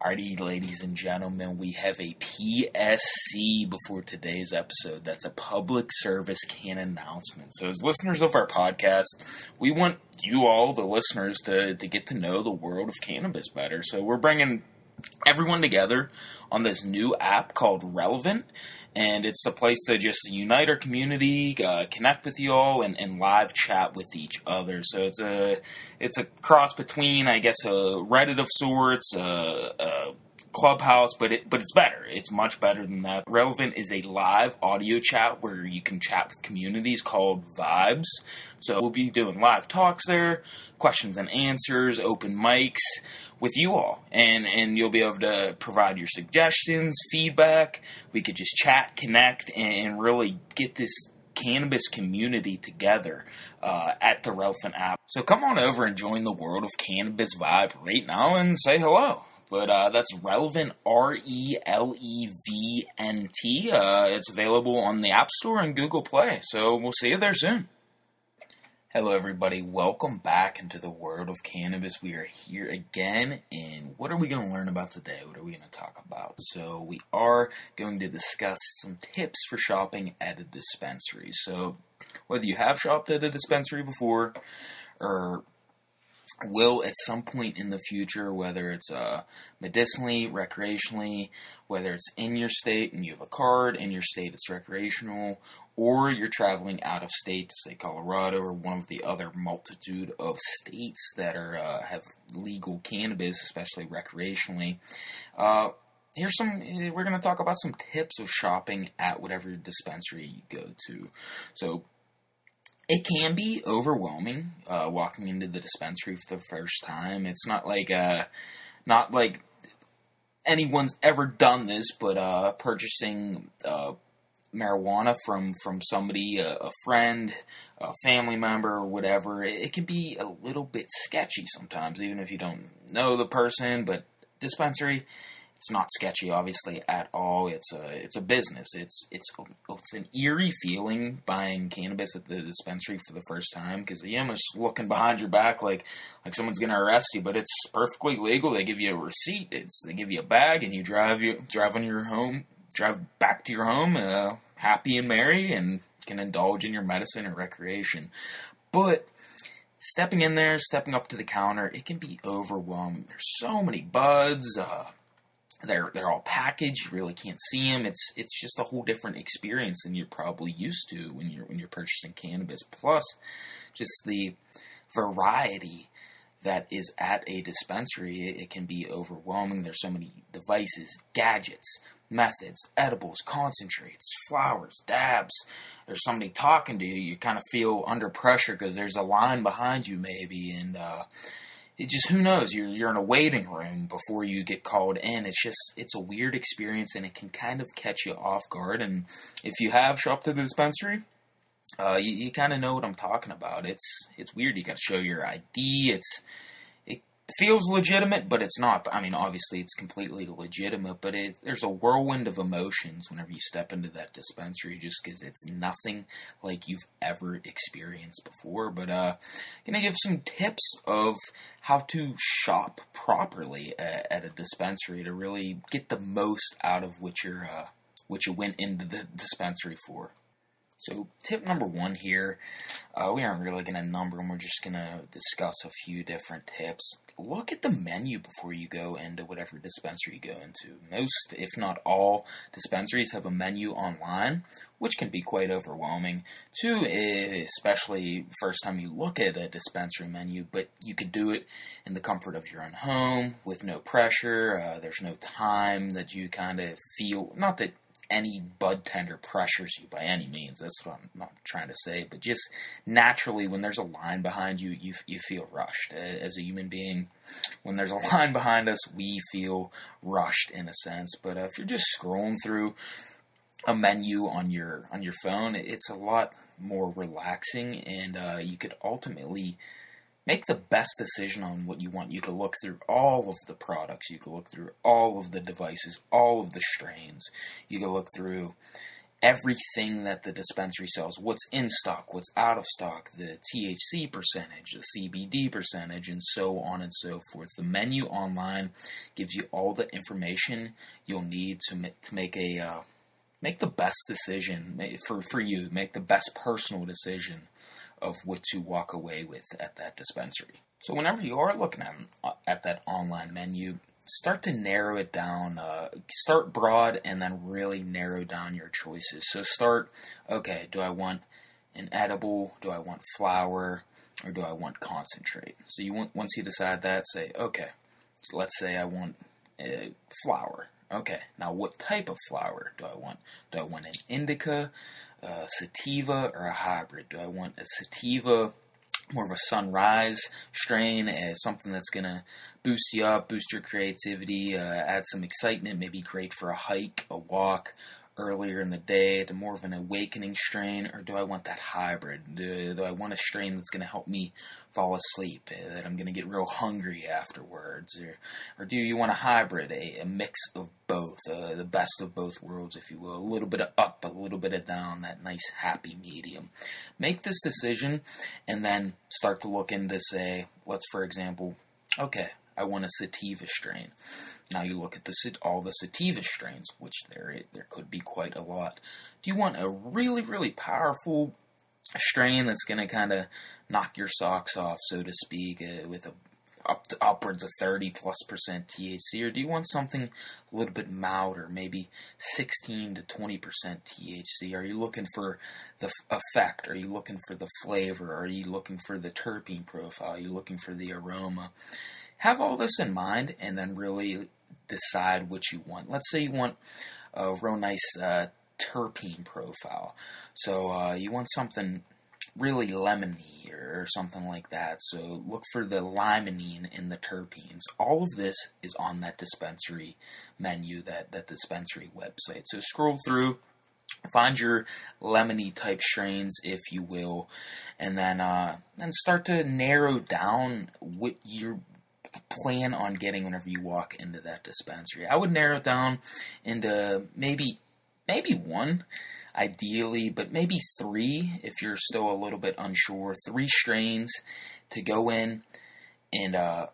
Alrighty, ladies and gentlemen, we have a PSC before today's episode. That's a public service can announcement. So, as listeners of our podcast, we want you all, the listeners, to, to get to know the world of cannabis better. So, we're bringing everyone together on this new app called Relevant and it's a place to just unite our community, uh, connect with you all, and, and, live chat with each other. So it's a it's a cross between, I guess, a Reddit of sorts, a, a Clubhouse, but it but it's better. It's much better than that. Relevant is a live audio chat where you can chat with communities called Vibes. So we'll be doing live talks there, questions and answers, open mics with you all, and and you'll be able to provide your suggestions, feedback. We could just chat, connect, and really get this cannabis community together uh, at the Relevant app. So come on over and join the world of cannabis vibe right now and say hello. But uh, that's relevant R E L E V N T. Uh, it's available on the App Store and Google Play. So we'll see you there soon. Hello, everybody. Welcome back into the world of cannabis. We are here again, and what are we going to learn about today? What are we going to talk about? So, we are going to discuss some tips for shopping at a dispensary. So, whether you have shopped at a dispensary before or will at some point in the future, whether it's uh, medicinally, recreationally, whether it's in your state and you have a card, in your state it's recreational, or you're traveling out of state to say Colorado or one of the other multitude of states that are uh, have legal cannabis, especially recreationally. Uh, here's some. We're going to talk about some tips of shopping at whatever dispensary you go to. So it can be overwhelming uh, walking into the dispensary for the first time. It's not like uh, not like anyone's ever done this, but uh, purchasing uh, marijuana from from somebody, a, a, friend, a family member, whatever, it, it can be a little bit sketchy sometimes, even if you don't know the person. But dispensary it's not sketchy, obviously, at all. It's a it's a business. It's it's it's an eerie feeling buying cannabis at the dispensary for the first time because the almost looking behind your back like like someone's gonna arrest you, but it's perfectly legal. They give you a receipt. It's they give you a bag and you drive you drive on your home, drive back to your home, uh, happy and merry, and can indulge in your medicine or recreation. But stepping in there, stepping up to the counter, it can be overwhelming. There's so many buds. Uh, they're they're all packaged. You really can't see them. It's it's just a whole different experience than you're probably used to when you're when you're purchasing cannabis. Plus, just the variety that is at a dispensary, it, it can be overwhelming. There's so many devices, gadgets, methods, edibles, concentrates, flowers, dabs. There's somebody talking to you. You kind of feel under pressure because there's a line behind you, maybe, and uh, it just who knows you're you're in a waiting room before you get called in it's just it's a weird experience and it can kind of catch you off guard and if you have shopped at the dispensary uh, you, you kind of know what I'm talking about. It's it's weird. You got to show your ID. It's feels legitimate, but it's not. I mean, obviously, it's completely legitimate, but it, there's a whirlwind of emotions whenever you step into that dispensary, just because it's nothing like you've ever experienced before. But uh, gonna give some tips of how to shop properly at, at a dispensary to really get the most out of what you're uh, what you went into the dispensary for. So, tip number one here, uh, we aren't really going to number them, we're just going to discuss a few different tips. Look at the menu before you go into whatever dispensary you go into. Most, if not all, dispensaries have a menu online, which can be quite overwhelming. Two, especially first time you look at a dispensary menu, but you could do it in the comfort of your own home with no pressure. Uh, there's no time that you kind of feel, not that any bud tender pressures you by any means. That's what I'm not trying to say. But just naturally, when there's a line behind you, you you feel rushed as a human being. When there's a line behind us, we feel rushed in a sense. But uh, if you're just scrolling through a menu on your on your phone, it's a lot more relaxing, and uh, you could ultimately make the best decision on what you want. You can look through all of the products, you can look through all of the devices, all of the strains. You can look through everything that the dispensary sells what's in stock, what's out of stock, the THC percentage, the CBD percentage, and so on and so forth. The menu online gives you all the information you'll need to, to make a uh, make the best decision for, for you, make the best personal decision of what you walk away with at that dispensary. So whenever you are looking at, uh, at that online menu, start to narrow it down. Uh, start broad and then really narrow down your choices. So start, okay, do I want an edible? Do I want flower? Or do I want concentrate? So you want once you decide that, say, okay, so let's say I want a flower. Okay, now what type of flower do I want? Do I want an indica, a sativa, or a hybrid? Do I want a sativa, more of a sunrise strain, as something that's gonna boost you up, boost your creativity, uh, add some excitement, maybe great for a hike, a walk earlier in the day, to more of an awakening strain, or do I want that hybrid? Do, do I want a strain that's going to help me fall asleep, uh, that I'm going to get real hungry afterwards, or, or do you want a hybrid, a, a mix of both, uh, the best of both worlds, if you will, a little bit of up, a little bit of down, that nice happy medium. Make this decision, and then start to look into, say, let's for example, okay, I want a sativa strain. Now you look at the all the sativa strains, which there there could be quite a lot. Do you want a really really powerful strain that's going to kind of knock your socks off, so to speak, uh, with a up upwards of 30 plus percent THC, or do you want something a little bit milder, maybe 16 to 20 percent THC? Are you looking for the effect? Are you looking for the flavor? Are you looking for the terpene profile? Are you looking for the aroma? have all this in mind and then really decide what you want. Let's say you want a real nice uh, terpene profile. So uh, you want something really lemony or something like that. So look for the limonene in the terpenes. All of this is on that dispensary menu, that, that dispensary website. So scroll through, find your lemony type strains, if you will, and then uh, and start to narrow down what you're plan on getting whenever you walk into that dispensary. I would narrow it down into maybe maybe one ideally, but maybe three if you're still a little bit unsure. Three strains to go in and uh,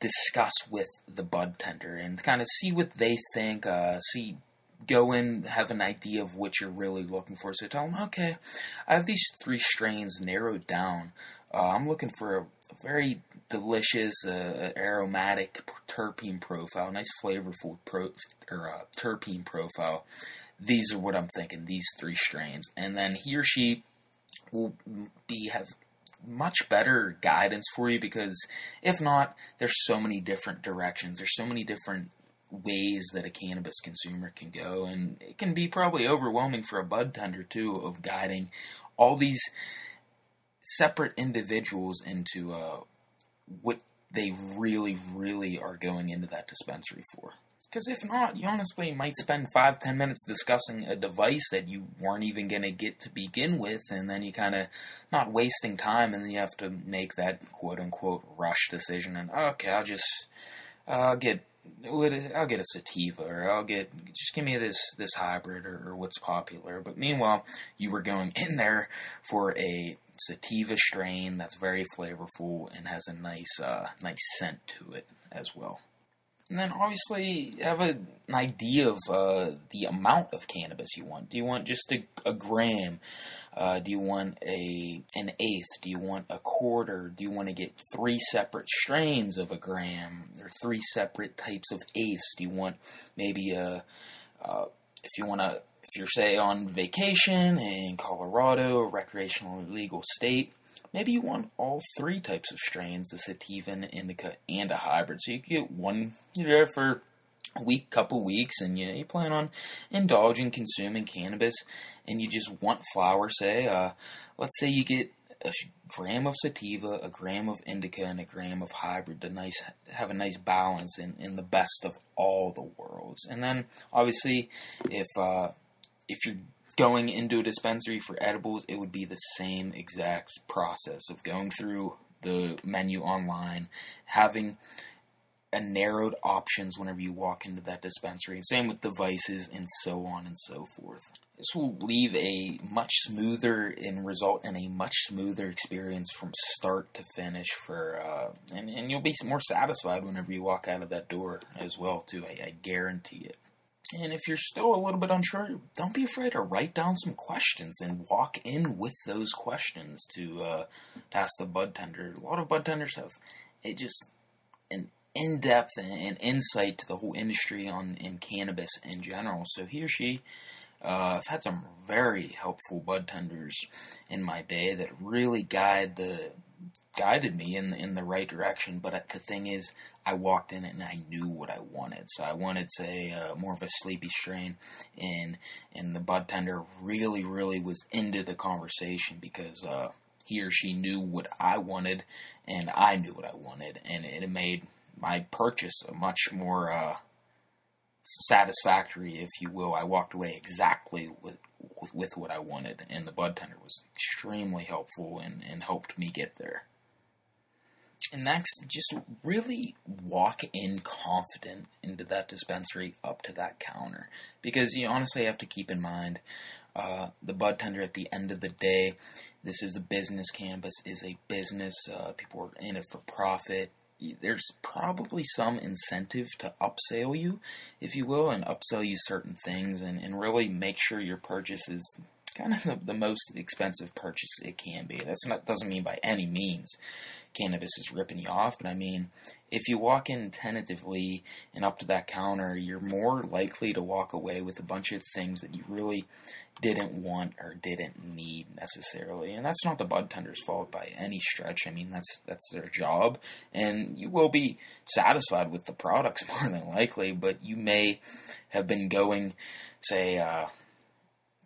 discuss with the bud tender and kind of see what they think. Uh, see, go in, have an idea of what you're really looking for. So tell them, okay, I have these three strains narrowed down. Uh, I'm looking for a very delicious, uh, aromatic terpene profile, nice flavorful pro- or uh, terpene profile. These are what I'm thinking. These three strains, and then he or she will be have much better guidance for you because if not, there's so many different directions. There's so many different ways that a cannabis consumer can go, and it can be probably overwhelming for a bud tender too of guiding all these separate individuals into uh, what they really, really are going into that dispensary for. Because if not, you honestly might spend five, ten minutes discussing a device that you weren't even going to get to begin with, and then you kind of not wasting time, and then you have to make that quote unquote rush decision. And okay, I'll just I'll get I'll get a sativa, or I'll get just give me this this hybrid, or, or what's popular. But meanwhile, you were going in there for a sativa strain that's very flavorful and has a nice uh, nice scent to it as well. And then obviously have a, an idea of uh, the amount of cannabis you want. Do you want just a, a gram? Uh, do you want a an eighth? Do you want a quarter? Do you want to get three separate strains of a gram or three separate types of eighths? Do you want maybe a uh, if you want to if you're, say, on vacation in Colorado, a recreational legal state, maybe you want all three types of strains the sativa, an indica, and a hybrid. So you get one, you're there for a week, couple weeks, and you, you plan on indulging, consuming cannabis, and you just want flower, say, uh, let's say you get a gram of sativa, a gram of indica, and a gram of hybrid to nice have a nice balance in, in the best of all the worlds. And then obviously, if uh, if you're going into a dispensary for edibles, it would be the same exact process of going through the menu online, having a narrowed options whenever you walk into that dispensary. Same with devices and so on and so forth. This will leave a much smoother and result in a much smoother experience from start to finish for, uh, and, and you'll be more satisfied whenever you walk out of that door as well too. I, I guarantee it. And if you're still a little bit unsure, don't be afraid to write down some questions and walk in with those questions to, uh, to ask the bud tender. A lot of bud tenders have it just an in depth and insight to the whole industry on in cannabis in general. So he or she, uh, I've had some very helpful bud tenders in my day that really guide the guided me in in the right direction. But the thing is, I walked in and I knew what I wanted. So I wanted, say, uh, more of a sleepy strain, and and the bud tender really, really was into the conversation because uh, he or she knew what I wanted, and I knew what I wanted, and it made my purchase a much more uh, satisfactory, if you will. I walked away exactly with, with, with what I wanted, and the bud tender was extremely helpful and, and helped me get there. And next, just really walk in confident into that dispensary up to that counter. Because you honestly have to keep in mind uh, the bud tender at the end of the day, this is a business Cannabis is a business. Uh, people are in it for profit there's probably some incentive to upsell you, if you will, and upsell you certain things and, and really make sure your purchase is kind of the, the most expensive purchase it can be. That's not doesn't mean by any means cannabis is ripping you off, but I mean if you walk in tentatively and up to that counter, you're more likely to walk away with a bunch of things that you really didn't want or didn't need necessarily. And that's not the bud tender's fault by any stretch. I mean, that's that's their job, and you will be satisfied with the products more than likely. But you may have been going, say, uh,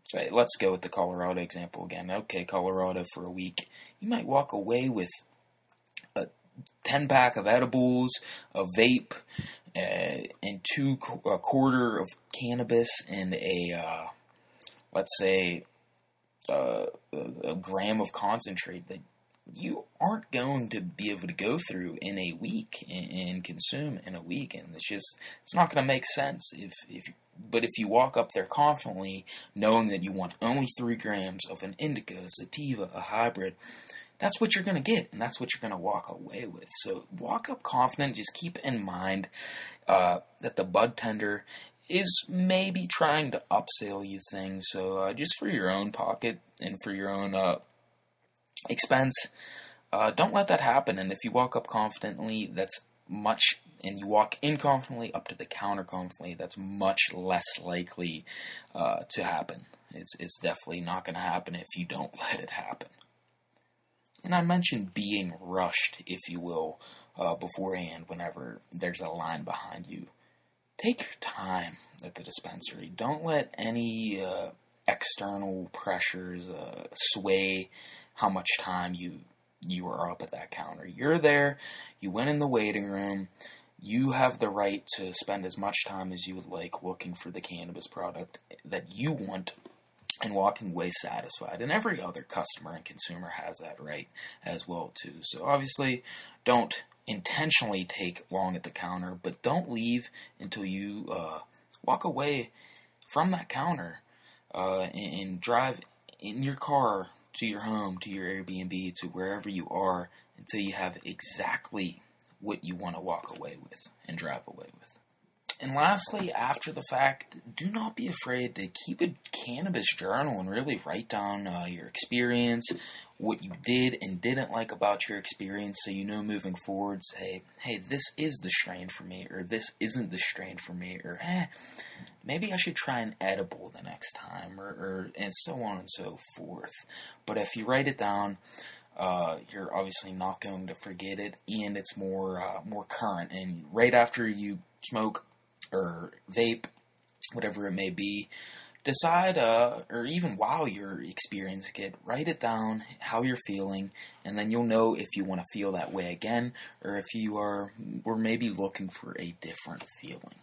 say, let's go with the Colorado example again. Okay, Colorado for a week, you might walk away with a ten pack of edibles, a vape. Uh, and two a quarter of cannabis and a uh, let's say, uh, a gram of concentrate that you aren't going to be able to go through in a week and, and consume in a week, and it's just it's not going to make sense if if. But if you walk up there confidently, knowing that you want only three grams of an indica, sativa, a hybrid, that's what you're going to get, and that's what you're going to walk away with. So walk up confident. Just keep in mind uh, that the bud tender is maybe trying to upsell you things. So uh, just for your own pocket and for your own uh, expense, uh, don't let that happen. And if you walk up confidently, that's much, and you walk in confidently up to the counter confidently, that's much less likely uh, to happen. It's it's definitely not going to happen if you don't let it happen. And I mentioned being rushed, if you will, uh, beforehand whenever there's a line behind you take your time at the dispensary. Don't let any uh, external pressures uh, sway how much time you you are up at that counter. You're there. You went in the waiting room. You have the right to spend as much time as you would like looking for the cannabis product that you want and walking away satisfied. And every other customer and consumer has that right as well too. So obviously, don't intentionally take long at the counter, but don't leave until you uh, walk away from that counter uh, and, and, drive in your car to your home, to your Airbnb, to wherever you are until you have exactly what you want to walk away with and drive away with. And lastly, after the fact, do not be afraid to keep a cannabis journal and really write down uh, your experience, what you did and didn't like about your experience so you know moving forward, say, hey, this is the strain for me, or this isn't the strain for me, or eh, maybe I should try an edible the next time, or, or and so on and so forth. But if you write it down, uh, you're obviously not going to forget it, and it's more uh, more current. And right after you smoke or vape, whatever it may be, decide, uh, or even while you're experiencing it, write it down how you're feeling, and then you'll know if you want to feel that way again, or if you are, or maybe looking for a different feeling.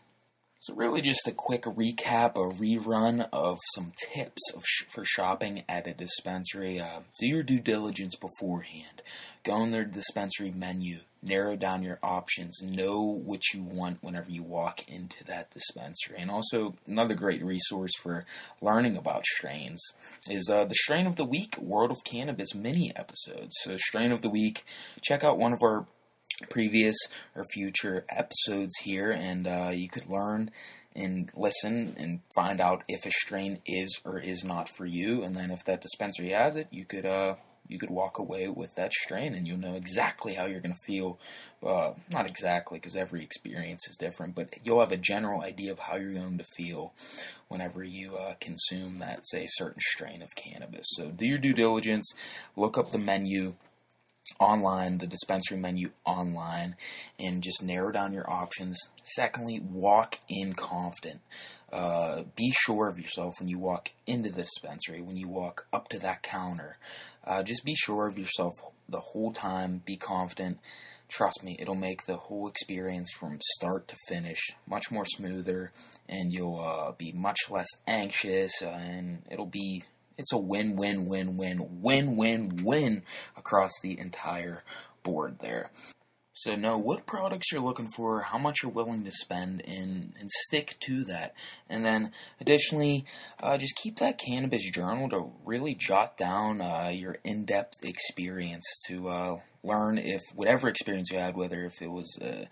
So, really, just a quick recap, a rerun of some tips sh- for shopping at a dispensary. Uh, do your due diligence beforehand. Go on their dispensary menu. Narrow down your options, know what you want whenever you walk into that dispensary. And also, another great resource for learning about strains is uh, the Strain of the Week World of Cannabis mini episodes. So, Strain of the Week, check out one of our previous or future episodes here, and uh, you could learn and listen and find out if a strain is or is not for you. And then if that dispensary has it, you could uh, you could walk away with that strain, and you'll know exactly how you're going to feel. Uh, not exactly, because every experience is different, but you'll have a general idea of how you're going to feel whenever you uh, consume that, say, certain strain of cannabis. So do your due diligence, look up the menu online, the dispensary menu online, and just narrow down your options. Secondly, walk in confident. Uh, be sure of yourself when you walk into the dispensary, when you walk up to that counter. Uh, just be sure of yourself the whole time. Be confident. Trust me, it'll make the whole experience from start to finish much more smoother, and you'll uh, be much less anxious, and it'll be it's a win win win win win win win across the entire board there. So know what products you're looking for, how much you're willing to spend, and and stick to that. And then additionally, uh, just keep that cannabis journal to really jot down uh, your in-depth experience to uh, learn if whatever experience you had, whether if it was a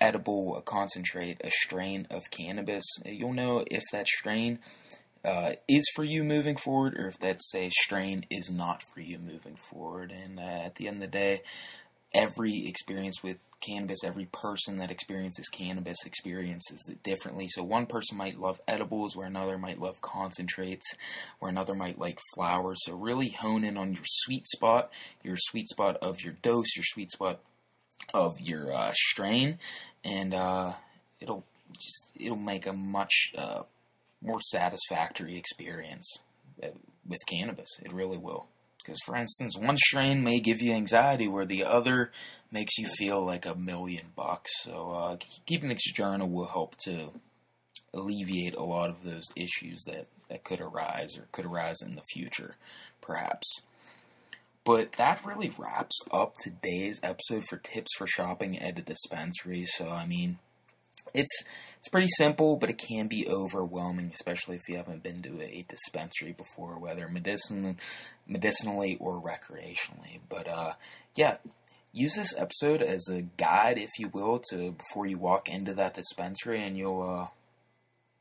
edible, a concentrate, a strain of cannabis, you'll know if that strain uh, is for you moving forward, or if that say strain is not for you moving forward. And uh, at the end of the day, every experience with cannabis, every person that experiences cannabis experiences it differently. So one person might love edibles, where another might love concentrates, where another might like flowers. So really hone in on your sweet spot, your sweet spot of your dose, your sweet spot of your uh, strain, and uh, it'll just it'll make a much uh, more satisfactory experience uh, with cannabis. It really will. Because, for instance, one strain may give you anxiety, where the other makes you feel like a million bucks. So, uh, keeping this journal will help to alleviate a lot of those issues that, that could arise or could arise in the future, perhaps. But that really wraps up today's episode for tips for shopping at a dispensary. So, I mean, it's it's pretty simple, but it can be overwhelming, especially if you haven't been to a dispensary before, whether medicinal, medicinally or recreationally. But uh, yeah, use this episode as a guide, if you will, to before you walk into that dispensary, and you'll uh,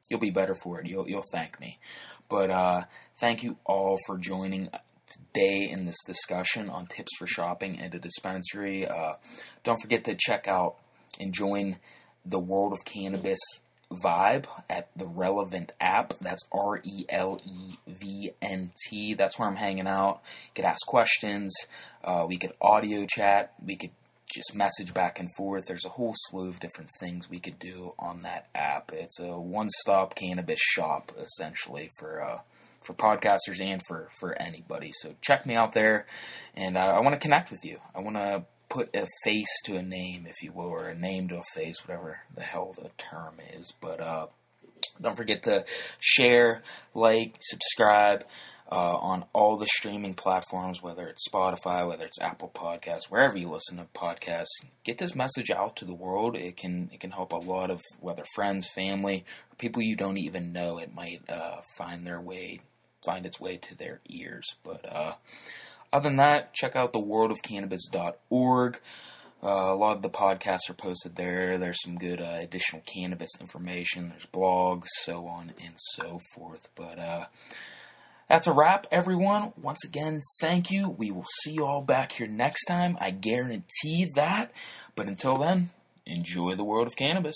you'll be better for it. You'll you'll thank me. But uh, thank you all for joining today in this discussion on tips for shopping at a dispensary. Uh, don't forget to check out and join the World of Cannabis vibe at the relevant app. That's R E L E V N T. That's where I'm hanging out. You could ask questions. Uh, we could audio chat. We could just message back and forth. There's a whole slew of different things we could do on that app. It's a one-stop cannabis shop essentially for uh, for podcasters and for for anybody. So check me out there, and uh, I want to connect with you. I want to put a face to a name, if you will, or a name to a face, whatever the hell the term is. But uh, don't forget to share, like, subscribe uh, on all the streaming platforms, whether it's Spotify, whether it's Apple Podcasts, wherever you listen to podcasts. Get this message out to the world. It can it can help a lot of whether friends, family, or people you don't even know. It might uh, find their way, find its way to their ears. But uh, other than that, check out the worldofcannabis.org. Uh, a lot of the podcasts are posted there. There's some good uh, additional cannabis information. There's blogs, so on and so forth. But uh, that's a wrap, everyone. Once again, thank you. We will see you all back here next time. I guarantee that. But until then, enjoy the world of cannabis.